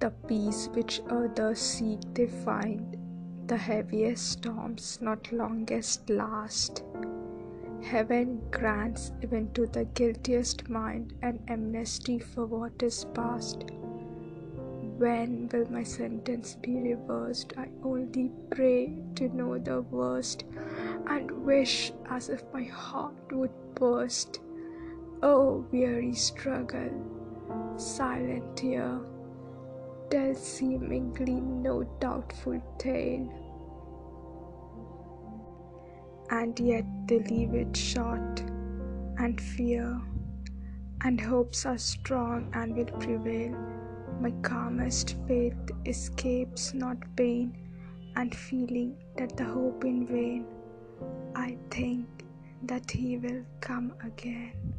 The peace which others seek they find, the heaviest storms not longest last. Heaven grants even to the guiltiest mind an amnesty for what is past. When will my sentence be reversed? I only pray to know the worst and wish as if my heart would burst. Oh, weary struggle, silent tear, tell seemingly no doubtful tale. And yet they leave it short, and fear and hopes are strong and will prevail. My calmest faith escapes not pain, and feeling that the hope in vain, I think that he will come again.